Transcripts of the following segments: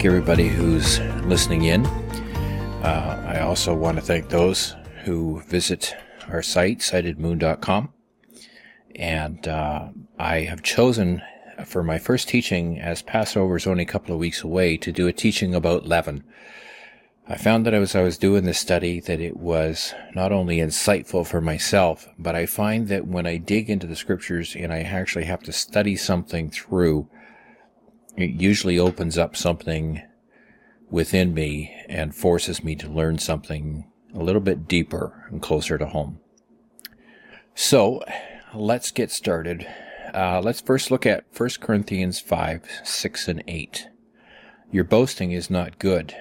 thank everybody who's listening in. Uh, I also want to thank those who visit our site, sightedmoon.com. And uh, I have chosen for my first teaching, as Passover is only a couple of weeks away, to do a teaching about leaven. I found that as I was doing this study that it was not only insightful for myself, but I find that when I dig into the scriptures and I actually have to study something through, it usually opens up something within me and forces me to learn something a little bit deeper and closer to home. So let's get started. Uh, let's first look at 1 Corinthians 5, 6, and 8. Your boasting is not good.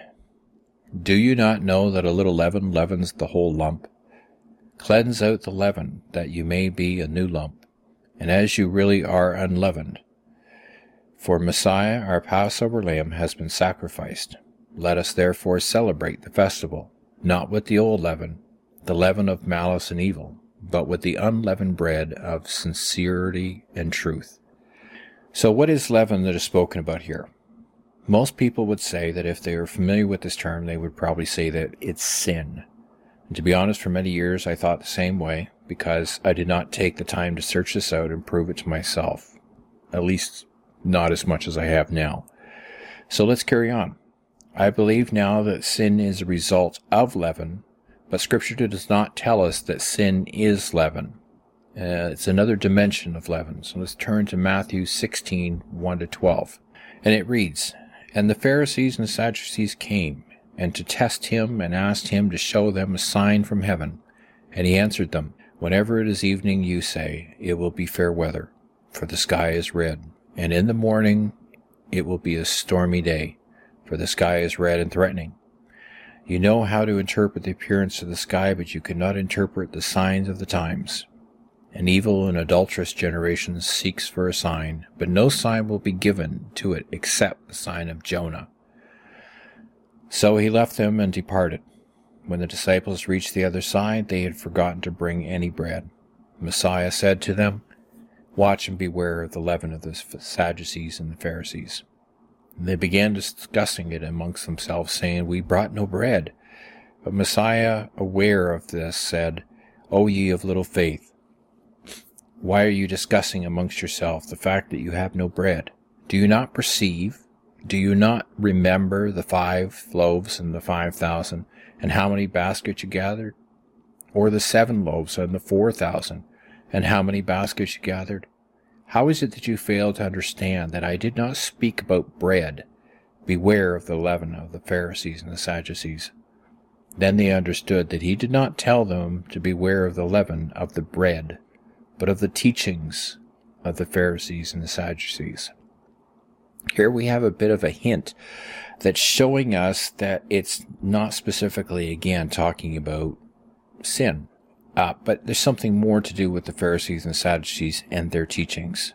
Do you not know that a little leaven leavens the whole lump? Cleanse out the leaven, that you may be a new lump, and as you really are unleavened. For Messiah, our Passover lamb, has been sacrificed. Let us therefore celebrate the festival, not with the old leaven, the leaven of malice and evil, but with the unleavened bread of sincerity and truth. So, what is leaven that is spoken about here? Most people would say that if they are familiar with this term, they would probably say that it's sin. And to be honest, for many years I thought the same way because I did not take the time to search this out and prove it to myself. At least not as much as I have now. So let's carry on. I believe now that sin is a result of leaven, but scripture does not tell us that sin is leaven. Uh, it's another dimension of leaven. So let's turn to Matthew 16, 1 to 12. And it reads, and the Pharisees and Sadducees came, and to test him, and asked him to show them a sign from heaven. And he answered them, Whenever it is evening, you say, It will be fair weather, for the sky is red. And in the morning, it will be a stormy day, for the sky is red and threatening. You know how to interpret the appearance of the sky, but you cannot interpret the signs of the times. An evil and adulterous generation seeks for a sign, but no sign will be given to it except the sign of Jonah. So he left them and departed. When the disciples reached the other side, they had forgotten to bring any bread. Messiah said to them, Watch and beware of the leaven of the Sadducees and the Pharisees. And they began discussing it amongst themselves, saying, We brought no bread. But Messiah, aware of this, said, O ye of little faith, why are you discussing amongst yourself the fact that you have no bread? Do you not perceive? Do you not remember the five loaves and the five thousand, and how many baskets you gathered? Or the seven loaves and the four thousand, and how many baskets you gathered? How is it that you fail to understand that I did not speak about bread? Beware of the leaven of the Pharisees and the Sadducees. Then they understood that he did not tell them to beware of the leaven of the bread, but of the teachings of the Pharisees and the Sadducees. Here we have a bit of a hint that's showing us that it's not specifically, again, talking about sin, uh, but there's something more to do with the Pharisees and Sadducees and their teachings.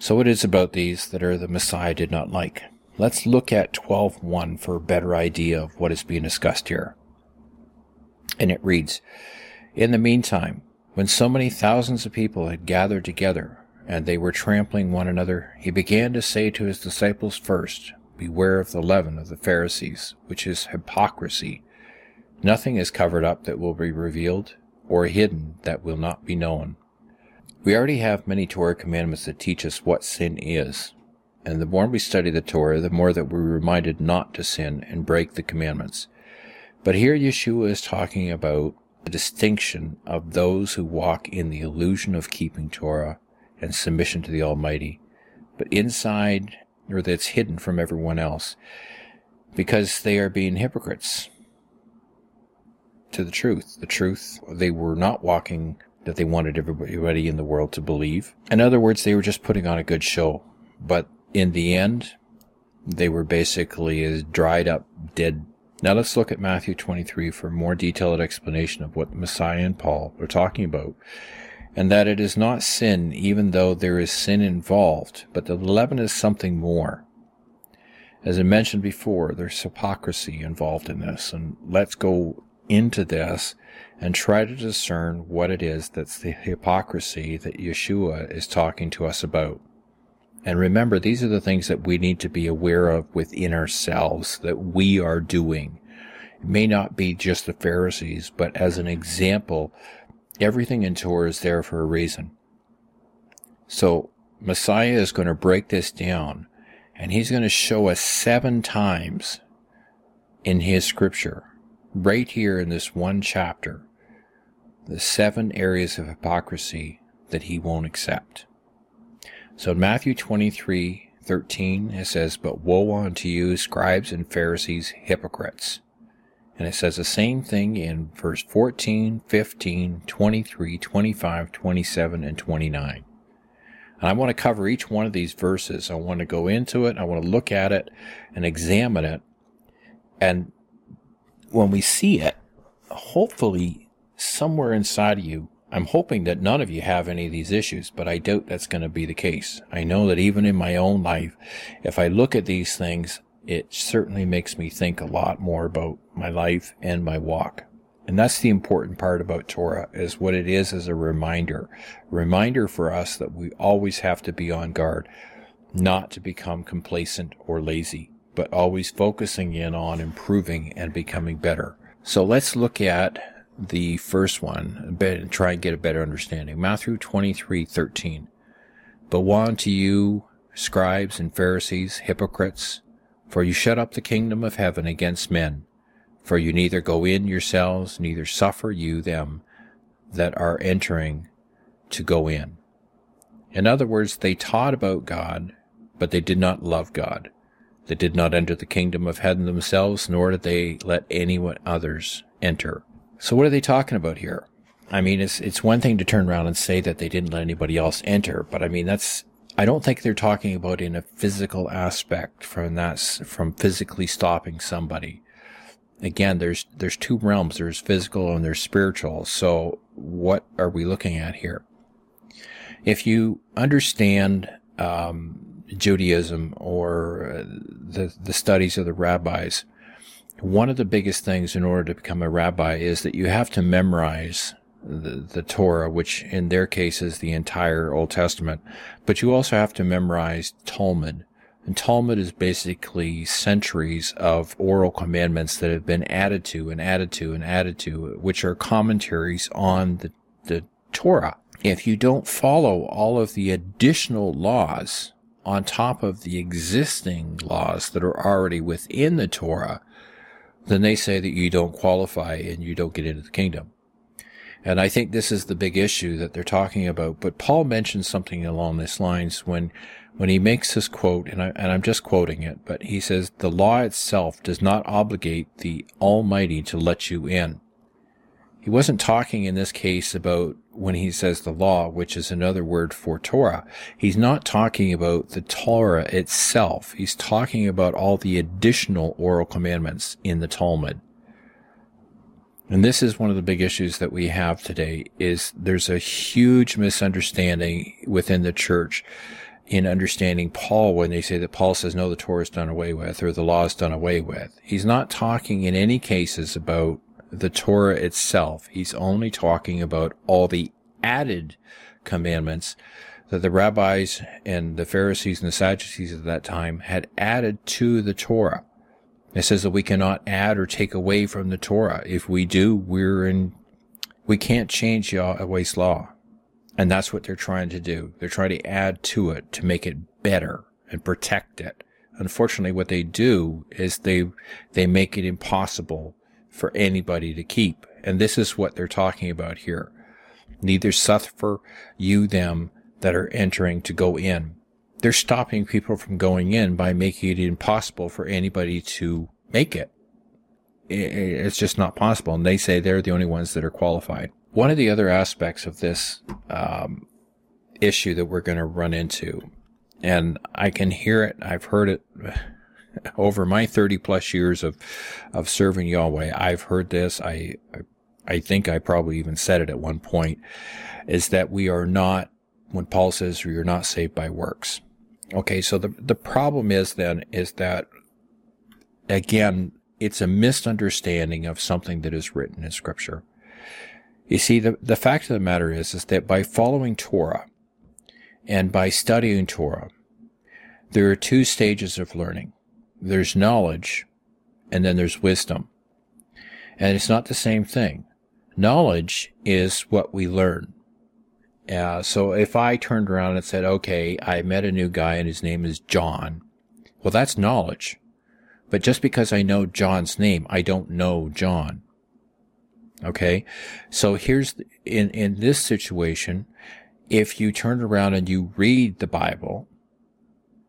So it is about these that are the Messiah did not like. Let's look at 12.1 for a better idea of what is being discussed here. And it reads, In the meantime, when so many thousands of people had gathered together, and they were trampling one another, he began to say to his disciples first, Beware of the leaven of the Pharisees, which is hypocrisy. Nothing is covered up that will be revealed, or hidden that will not be known. We already have many Torah commandments that teach us what sin is, and the more we study the Torah, the more that we're reminded not to sin and break the commandments. But here Yeshua is talking about the distinction of those who walk in the illusion of keeping Torah and submission to the Almighty, but inside, or that's hidden from everyone else, because they are being hypocrites to the truth. The truth, they were not walking that they wanted everybody in the world to believe. In other words, they were just putting on a good show. But in the end, they were basically as dried up, dead now let's look at Matthew 23 for a more detailed explanation of what Messiah and Paul are talking about, and that it is not sin even though there is sin involved, but the leaven is something more. As I mentioned before, there's hypocrisy involved in this, and let's go into this and try to discern what it is that's the hypocrisy that Yeshua is talking to us about. And remember, these are the things that we need to be aware of within ourselves that we are doing. It may not be just the Pharisees, but as an example, everything in Torah is there for a reason. So Messiah is going to break this down and he's going to show us seven times in his scripture, right here in this one chapter, the seven areas of hypocrisy that he won't accept. So in Matthew 23, 13, it says, But woe unto you, scribes and Pharisees, hypocrites. And it says the same thing in verse 14, 15, 23, 25, 27, and 29. And I want to cover each one of these verses. I want to go into it. I want to look at it and examine it. And when we see it, hopefully somewhere inside of you, I'm hoping that none of you have any of these issues, but I doubt that's going to be the case. I know that even in my own life, if I look at these things, it certainly makes me think a lot more about my life and my walk. And that's the important part about Torah is what it is as a reminder. Reminder for us that we always have to be on guard, not to become complacent or lazy, but always focusing in on improving and becoming better. So let's look at the first one and try and get a better understanding. Matthew 23, 13. But woe unto you, scribes and Pharisees, hypocrites, for you shut up the kingdom of heaven against men. For you neither go in yourselves, neither suffer you them that are entering to go in. In other words, they taught about God, but they did not love God. They did not enter the kingdom of heaven themselves, nor did they let anyone others enter. So what are they talking about here? I mean, it's, it's one thing to turn around and say that they didn't let anybody else enter, but I mean, that's, I don't think they're talking about in a physical aspect from that, from physically stopping somebody again, there's there's two realms. There's physical and there's spiritual. So what are we looking at here? If you understand um, Judaism or uh, the the studies of the rabbis, one of the biggest things in order to become a rabbi is that you have to memorize the, the Torah, which in their case is the entire Old Testament, but you also have to memorize Talmud, and Talmud is basically centuries of oral commandments that have been added to and added to and added to, which are commentaries on the, the Torah. If you don't follow all of the additional laws on top of the existing laws that are already within the Torah, then they say that you don't qualify and you don't get into the kingdom. And I think this is the big issue that they're talking about. But Paul mentions something along these lines when when he makes this quote, and, I, and I'm just quoting it, but he says, the law itself does not obligate the Almighty to let you in. He wasn't talking in this case about when he says the law, which is another word for Torah. He's not talking about the Torah itself. He's talking about all the additional oral commandments in the Talmud. And this is one of the big issues that we have today is there's a huge misunderstanding within the church in understanding Paul when they say that Paul says, no, the Torah is done away with or the law is done away with. He's not talking in any cases about the Torah itself. He's only talking about all the added commandments that the rabbis and the Pharisees and the Sadducees at that time had added to the Torah. It says that we cannot add or take away from the Torah. If we do, we're in, we can't change Yahweh's law. And that's what they're trying to do. They're trying to add to it to make it better and protect it. Unfortunately, what they do is they, they make it impossible for anybody to keep. And this is what they're talking about here. Neither suffer you them that are entering to go in. They're stopping people from going in by making it impossible for anybody to make it. It's just not possible. And they say they're the only ones that are qualified. One of the other aspects of this um, issue that we're going to run into, and I can hear it, I've heard it over my 30 plus years of, of serving Yahweh. I've heard this. I, I think I probably even said it at one point is that we are not, when Paul says we are not saved by works. Okay. So the, the problem is then is that again, it's a misunderstanding of something that is written in scripture. You see, the, the fact of the matter is, is that by following Torah and by studying Torah, there are two stages of learning. There's knowledge and then there's wisdom. And it's not the same thing. Knowledge is what we learn. Uh, so if I turned around and said, okay, I met a new guy and his name is John. Well, that's knowledge. But just because I know John's name, I don't know John. Okay. So here's, in, in this situation, if you turn around and you read the Bible,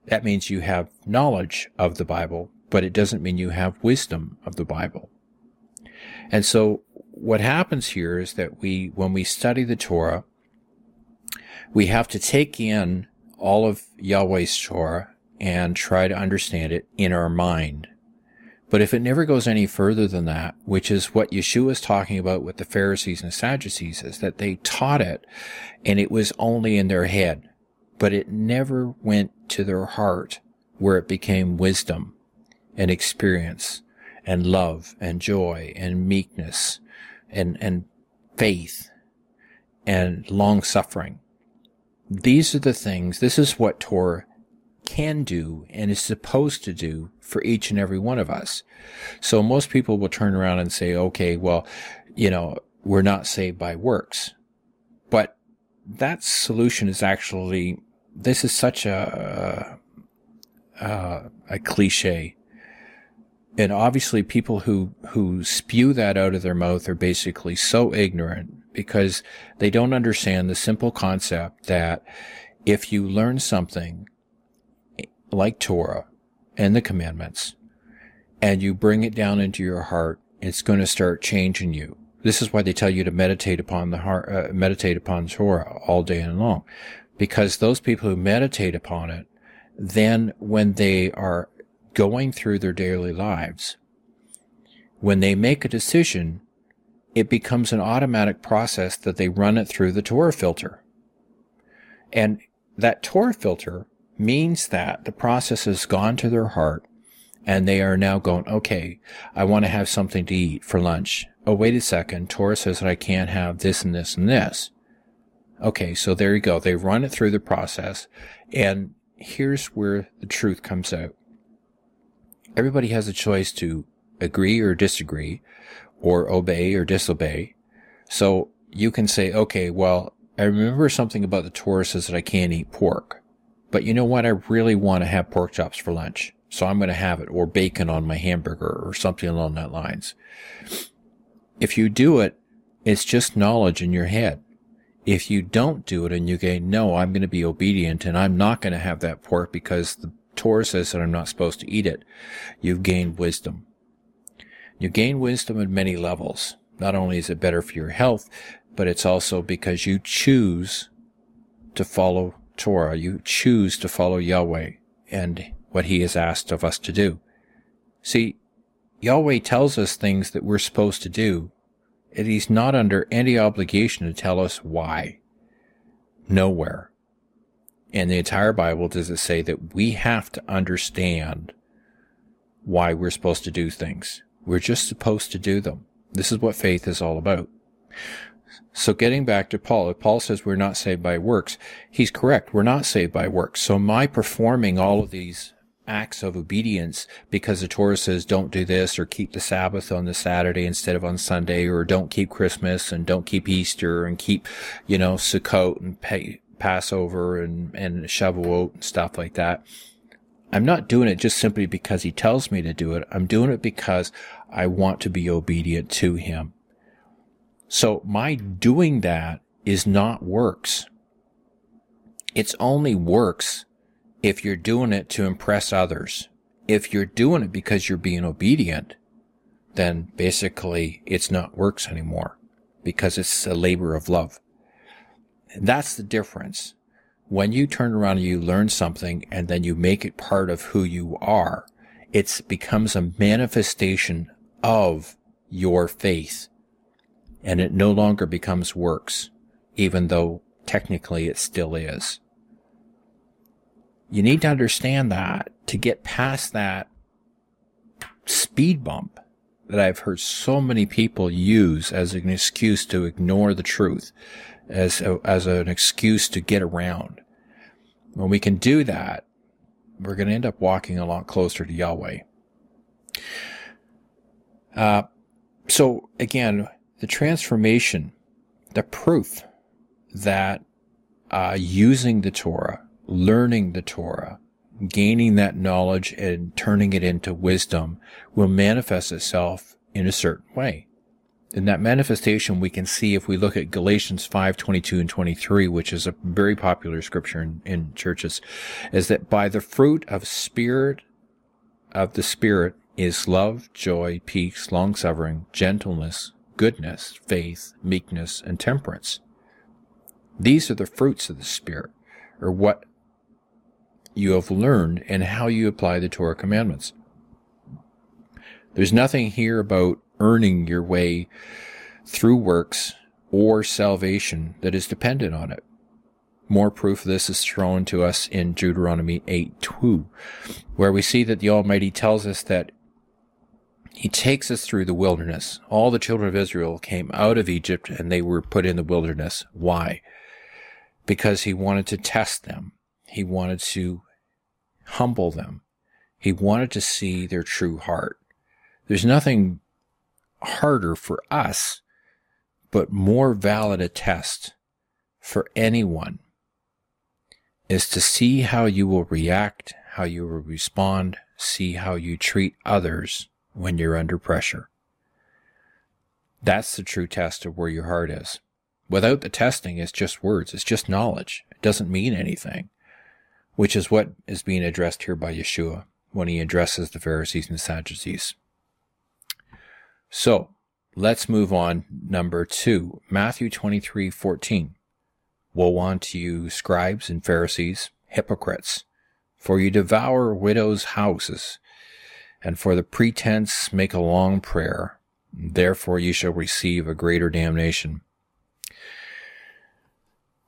that means you have knowledge of the Bible, but it doesn't mean you have wisdom of the Bible. And so what happens here is that we, when we study the Torah, we have to take in all of Yahweh's Torah and try to understand it in our mind. But if it never goes any further than that, which is what Yeshua is talking about with the Pharisees and Sadducees, is that they taught it and it was only in their head, but it never went to their heart where it became wisdom and experience and love and joy and meekness and, and faith and long suffering. These are the things, this is what Torah can do and is supposed to do for each and every one of us. So most people will turn around and say, okay, well, you know, we're not saved by works. But that solution is actually, this is such a, a, a cliche. And obviously people who, who spew that out of their mouth are basically so ignorant because they don't understand the simple concept that if you learn something like Torah and the commandments, and you bring it down into your heart, it's going to start changing you. This is why they tell you to meditate upon the heart, uh, meditate upon Torah all day and long, because those people who meditate upon it, then when they are going through their daily lives, when they make a decision, it becomes an automatic process that they run it through the Torah filter. And that Torah filter means that the process has gone to their heart and they are now going, okay, I want to have something to eat for lunch. Oh, wait a second. Torah says that I can't have this and this and this. Okay. So there you go. They run it through the process. And here's where the truth comes out. Everybody has a choice to agree or disagree or obey or disobey. So you can say, okay, well, I remember something about the Torah says that I can't eat pork. But you know what? I really want to have pork chops for lunch. So I'm going to have it or bacon on my hamburger or something along that lines. If you do it, it's just knowledge in your head. If you don't do it and you go, no, I'm going to be obedient and I'm not going to have that pork because the Torah says that I'm not supposed to eat it, you've gained wisdom. You gain wisdom at many levels. Not only is it better for your health, but it's also because you choose to follow Torah, you choose to follow Yahweh and what he has asked of us to do. See, Yahweh tells us things that we're supposed to do, and he's not under any obligation to tell us why. Nowhere. In the entire Bible does it say that we have to understand why we're supposed to do things. We're just supposed to do them. This is what faith is all about. So getting back to Paul, if Paul says we're not saved by works, he's correct. We're not saved by works. So my performing all of these acts of obedience because the Torah says don't do this or keep the Sabbath on the Saturday instead of on Sunday or don't keep Christmas and don't keep Easter and keep, you know, Sukkot and pay, Passover and, and Shavuot and stuff like that. I'm not doing it just simply because he tells me to do it. I'm doing it because I want to be obedient to him. So my doing that is not works. It's only works if you're doing it to impress others. If you're doing it because you're being obedient, then basically it's not works anymore because it's a labor of love. That's the difference. When you turn around and you learn something and then you make it part of who you are, it becomes a manifestation of your faith and it no longer becomes works, even though technically it still is. You need to understand that to get past that speed bump that I've heard so many people use as an excuse to ignore the truth, as a, as an excuse to get around. When we can do that, we're going to end up walking a lot closer to Yahweh. Uh, so again, the transformation, the proof that uh, using the Torah, learning the Torah, gaining that knowledge and turning it into wisdom will manifest itself in a certain way. And that manifestation we can see if we look at Galatians 5, 22 and 23, which is a very popular scripture in, in churches, is that by the fruit of spirit, of the spirit is love, joy, peace, long suffering, gentleness, goodness, faith, meekness, and temperance. These are the fruits of the spirit, or what you have learned and how you apply the Torah commandments. There's nothing here about earning your way through works or salvation that is dependent on it. More proof of this is thrown to us in Deuteronomy 8 2, where we see that the Almighty tells us that He takes us through the wilderness. All the children of Israel came out of Egypt and they were put in the wilderness. Why? Because He wanted to test them. He wanted to humble them. He wanted to see their true heart. There's nothing harder for us, but more valid a test for anyone is to see how you will react, how you will respond, see how you treat others when you're under pressure. That's the true test of where your heart is. Without the testing, it's just words. It's just knowledge. It doesn't mean anything, which is what is being addressed here by Yeshua when he addresses the Pharisees and Sadducees. So let's move on. Number two, Matthew 23 14. Woe unto you, scribes and Pharisees, hypocrites, for you devour widows' houses, and for the pretense make a long prayer. Therefore you shall receive a greater damnation.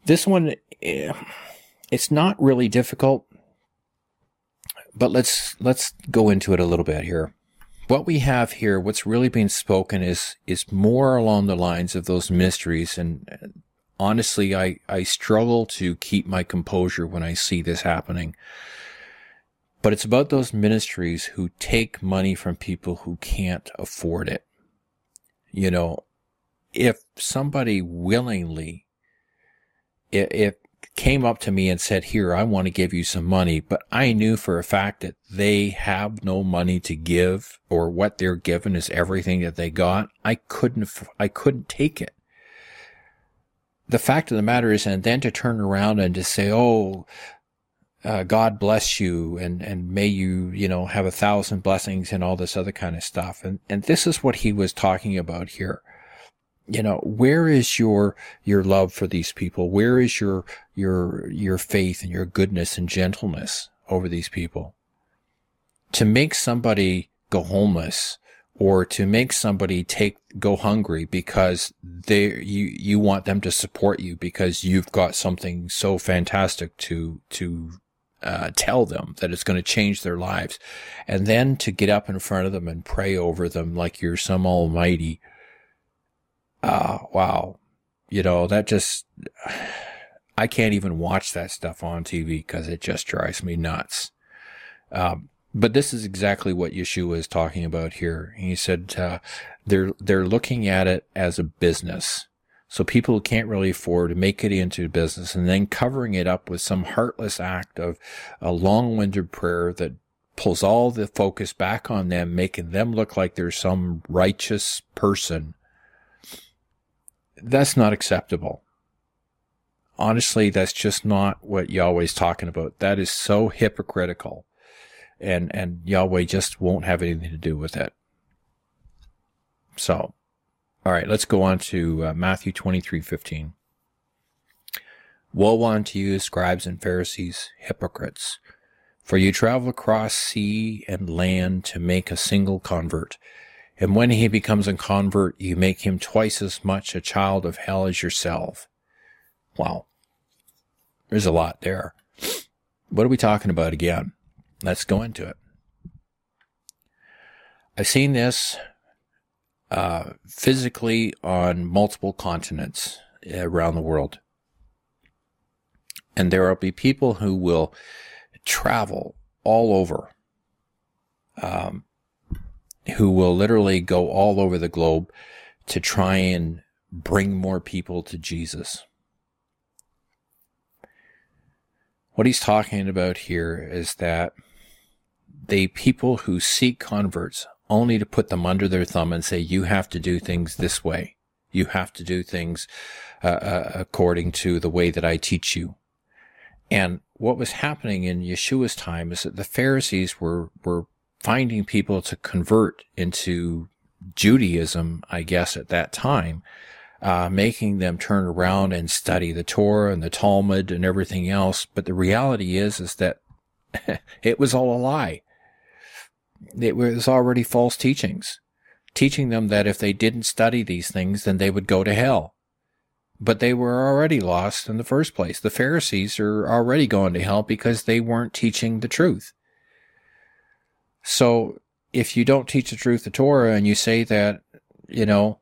This one, eh, it's not really difficult, but let's let's go into it a little bit here what we have here, what's really being spoken is, is more along the lines of those mysteries. And honestly, I, I struggle to keep my composure when I see this happening. But it's about those ministries who take money from people who can't afford it. You know, if somebody willingly, if, came up to me and said, here, I want to give you some money, but I knew for a fact that they have no money to give or what they're given is everything that they got. I couldn't, I couldn't take it. The fact of the matter is, and then to turn around and to say, oh, uh, God bless you and, and may you, you know, have a thousand blessings and all this other kind of stuff. And, and this is what he was talking about here you know, where is your, your love for these people? Where is your, your, your faith and your goodness and gentleness over these people? To make somebody go homeless or to make somebody take, go hungry because they, you, you want them to support you because you've got something so fantastic to, to, uh, tell them that it's going to change their lives. And then to get up in front of them and pray over them like you're some almighty, uh, wow. You know, that just, I can't even watch that stuff on TV because it just drives me nuts. Um, but this is exactly what Yeshua is talking about here. He said, uh, they're, they're looking at it as a business. So people who can't really afford to make it into business and then covering it up with some heartless act of a long-winded prayer that pulls all the focus back on them, making them look like they're some righteous person that's not acceptable. Honestly, that's just not what Yahweh's talking about. That is so hypocritical. And, and Yahweh just won't have anything to do with it. So, all right, let's go on to uh, Matthew 23, 15. Woe unto you, scribes and Pharisees, hypocrites! For you travel across sea and land to make a single convert, and when he becomes a convert, you make him twice as much a child of hell as yourself. Wow. There's a lot there. What are we talking about again? Let's go into it. I've seen this uh, physically on multiple continents around the world. And there will be people who will travel all over, um, who will literally go all over the globe to try and bring more people to Jesus. What he's talking about here is that the people who seek converts only to put them under their thumb and say, you have to do things this way. You have to do things uh, uh, according to the way that I teach you. And what was happening in Yeshua's time is that the Pharisees were, were finding people to convert into Judaism, I guess, at that time, uh, making them turn around and study the Torah and the Talmud and everything else. But the reality is, is that it was all a lie. It was already false teachings, teaching them that if they didn't study these things, then they would go to hell. But they were already lost in the first place. The Pharisees are already going to hell because they weren't teaching the truth. So if you don't teach the truth of the Torah and you say that, you know,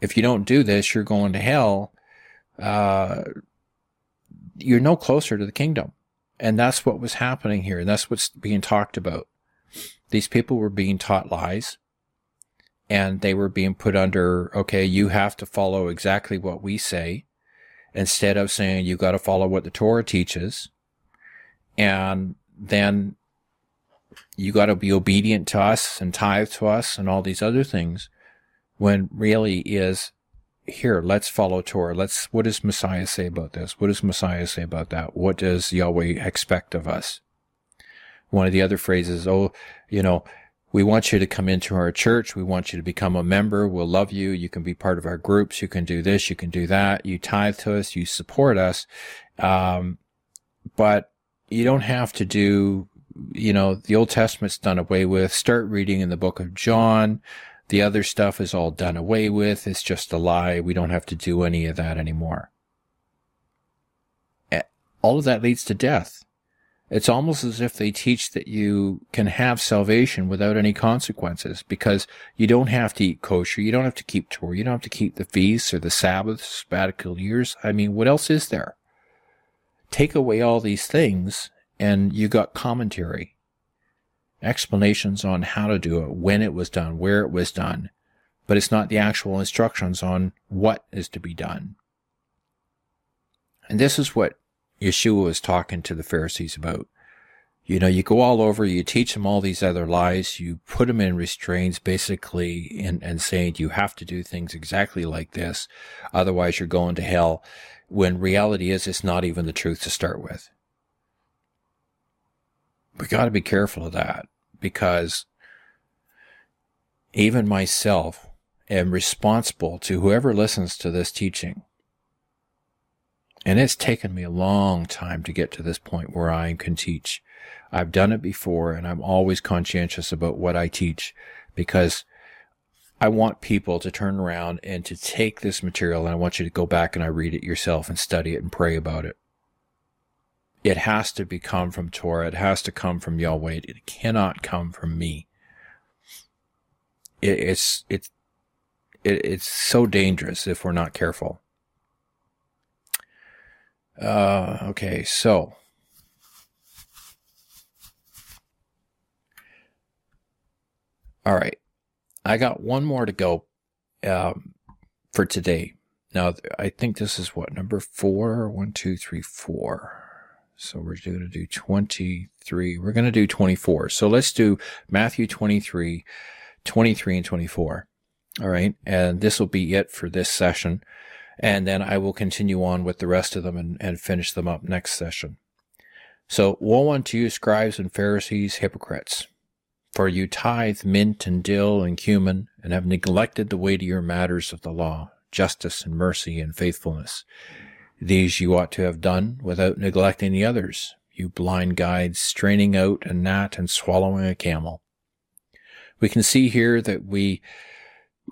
if you don't do this, you're going to hell, uh, you're no closer to the kingdom. And that's what was happening here. And that's what's being talked about. These people were being taught lies and they were being put under, okay, you have to follow exactly what we say instead of saying you got to follow what the Torah teaches. And then you got to be obedient to us and tithe to us and all these other things when really is here, let's follow Torah. Let's, what does Messiah say about this? What does Messiah say about that? What does Yahweh expect of us? One of the other phrases, oh, you know, we want you to come into our church. We want you to become a member. We'll love you. You can be part of our groups. You can do this. You can do that. You tithe to us. You support us. Um, but you don't have to do, you know, the Old Testament's done away with. Start reading in the book of John. The other stuff is all done away with. It's just a lie. We don't have to do any of that anymore. All of that leads to death. It's almost as if they teach that you can have salvation without any consequences because you don't have to eat kosher. You don't have to keep Torah. You don't have to keep the feasts or the Sabbaths, sabbatical years. I mean, what else is there? Take away all these things and you got commentary, explanations on how to do it, when it was done, where it was done, but it's not the actual instructions on what is to be done. And this is what Yeshua was talking to the Pharisees about. You know, you go all over, you teach them all these other lies, you put them in restraints basically and, and saying you have to do things exactly like this. Otherwise you're going to hell when reality is it's not even the truth to start with. We got to be careful of that because even myself am responsible to whoever listens to this teaching and it's taken me a long time to get to this point where I can teach. I've done it before and I'm always conscientious about what I teach because I want people to turn around and to take this material and I want you to go back and I read it yourself and study it and pray about it. It has to be come from Torah. It has to come from Yahweh. It cannot come from me. It, it's, it's, it, it's so dangerous if we're not careful. Uh, okay, so. All right. I got one more to go um, for today. Now, I think this is what, number four? One, two, three, four. So we're going to do 23. We're going to do 24. So let's do Matthew 23, 23 and 24. All right. And this will be it for this session and then I will continue on with the rest of them and, and finish them up next session. So, woe unto you, scribes and Pharisees, hypocrites! For you tithe mint and dill and cumin, and have neglected the weightier matters of the law, justice and mercy and faithfulness. These you ought to have done without neglecting the others, you blind guides, straining out a gnat and swallowing a camel. We can see here that we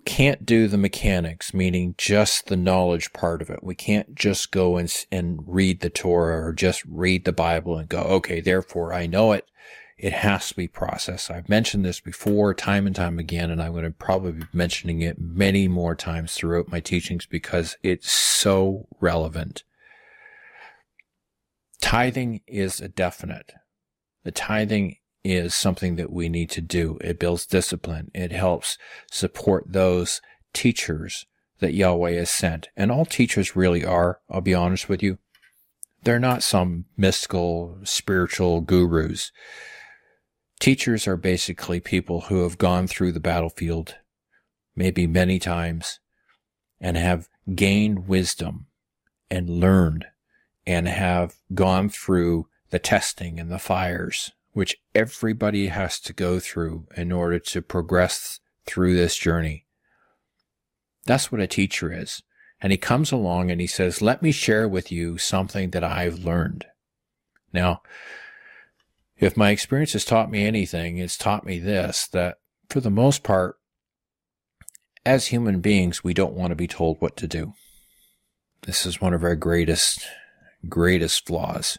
can't do the mechanics, meaning just the knowledge part of it. We can't just go and, and read the Torah or just read the Bible and go, okay, therefore I know it. It has to be processed. I've mentioned this before time and time again, and I'm going to probably be mentioning it many more times throughout my teachings because it's so relevant. Tithing is a definite. The tithing is something that we need to do. It builds discipline. It helps support those teachers that Yahweh has sent. And all teachers really are, I'll be honest with you. They're not some mystical, spiritual gurus. Teachers are basically people who have gone through the battlefield, maybe many times, and have gained wisdom and learned and have gone through the testing and the fires, which everybody has to go through in order to progress through this journey. That's what a teacher is. And he comes along and he says, let me share with you something that I've learned. Now, if my experience has taught me anything, it's taught me this, that for the most part, as human beings, we don't want to be told what to do. This is one of our greatest, greatest flaws.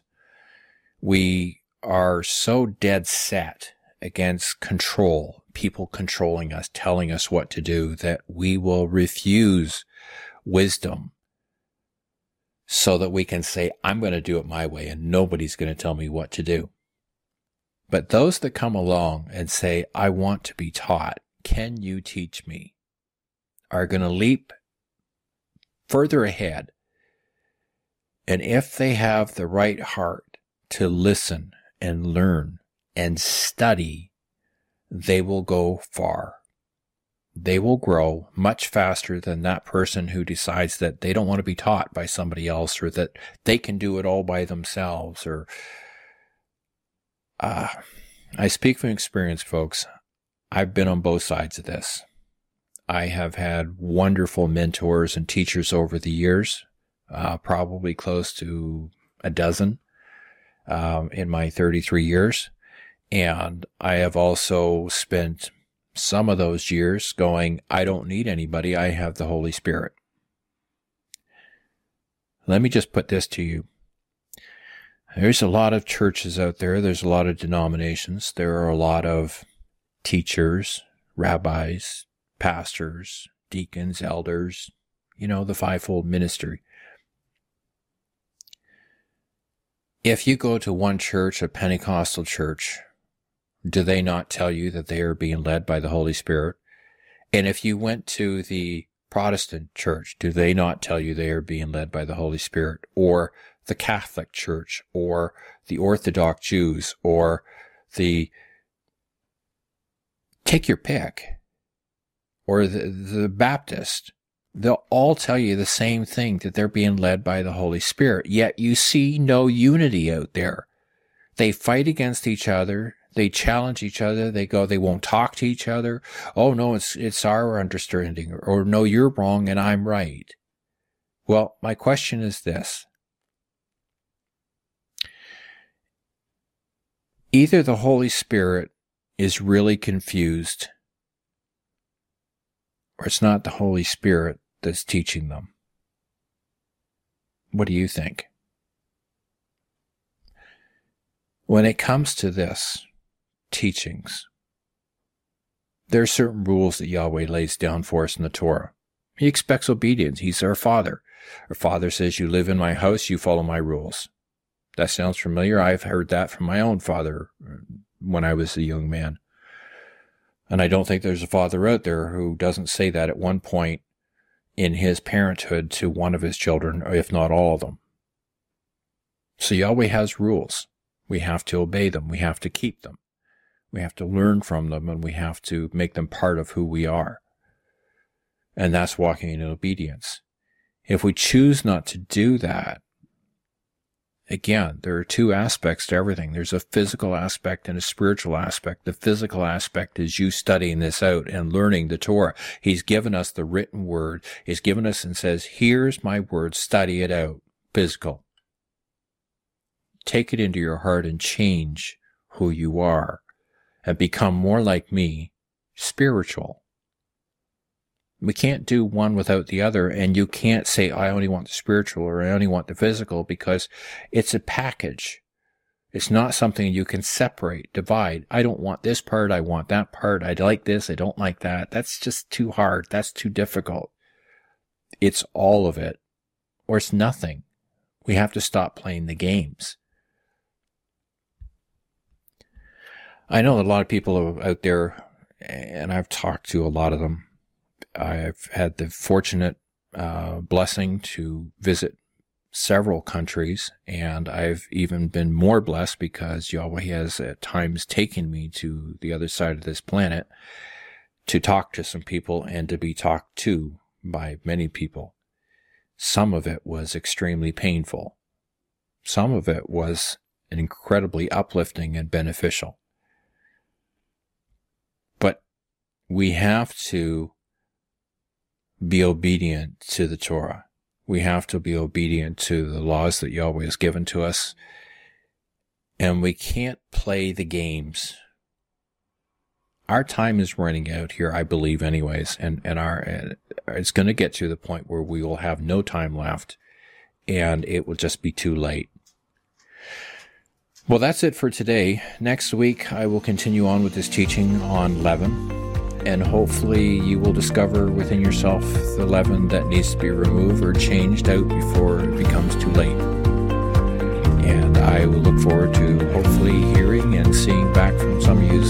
We are so dead set against control, people controlling us, telling us what to do, that we will refuse wisdom so that we can say, I'm going to do it my way and nobody's going to tell me what to do. But those that come along and say, I want to be taught, can you teach me? are going to leap further ahead. And if they have the right heart to listen and learn and study, they will go far they will grow much faster than that person who decides that they don't want to be taught by somebody else or that they can do it all by themselves or uh, I speak from experience, folks. I've been on both sides of this. I have had wonderful mentors and teachers over the years, uh, probably close to a dozen um, in my 33 years. And I have also spent some of those years going, I don't need anybody. I have the Holy Spirit. Let me just put this to you. There's a lot of churches out there. There's a lot of denominations. There are a lot of teachers, rabbis, pastors, deacons, elders, you know, the fivefold ministry. If you go to one church, a Pentecostal church, do they not tell you that they are being led by the Holy Spirit? And if you went to the Protestant church, do they not tell you they are being led by the Holy Spirit? Or the Catholic Church, or the Orthodox Jews, or the take your pick, or the, the Baptist, they'll all tell you the same thing that they're being led by the Holy Spirit. Yet you see no unity out there. They fight against each other. They challenge each other. They go, they won't talk to each other. Oh no, it's, it's our understanding. Or, or no, you're wrong and I'm right. Well, my question is this. Either the Holy Spirit is really confused or it's not the Holy Spirit that's teaching them. What do you think? When it comes to this, teachings. There are certain rules that Yahweh lays down for us in the Torah. He expects obedience. He's our Father. Our Father says, You live in my house, you follow my rules. That sounds familiar. I've heard that from my own father uh, when I was a young man. And I don't think there's a father out there who doesn't say that at one point in his parenthood to one of his children, if not all of them. So Yahweh has rules. We have to obey them. We have to keep them. We have to learn from them and we have to make them part of who we are. And that's walking in obedience. If we choose not to do that, again, there are two aspects to everything. There's a physical aspect and a spiritual aspect. The physical aspect is you studying this out and learning the Torah. He's given us the written word. He's given us and says, here's my word, study it out. Physical. Take it into your heart and change who you are and become more like me, spiritual. We can't do one without the other, and you can't say, I only want the spiritual or I only want the physical because it's a package. It's not something you can separate, divide. I don't want this part. I want that part. I like this. I don't like that. That's just too hard. That's too difficult. It's all of it or it's nothing. We have to stop playing the games. I know a lot of people out there, and I've talked to a lot of them. I've had the fortunate uh, blessing to visit several countries, and I've even been more blessed because Yahweh has at times taken me to the other side of this planet to talk to some people and to be talked to by many people. Some of it was extremely painful. Some of it was incredibly uplifting and beneficial. But we have to be obedient to the Torah. We have to be obedient to the laws that Yahweh has given to us. And we can't play the games. Our time is running out here, I believe, anyways, and, and our, uh, it's going to get to the point where we will have no time left and it will just be too late. Well, that's it for today. Next week, I will continue on with this teaching on leaven and hopefully you will discover within yourself the leaven that needs to be removed or changed out before it becomes too late. And I will look forward to hopefully hearing and seeing back from some of you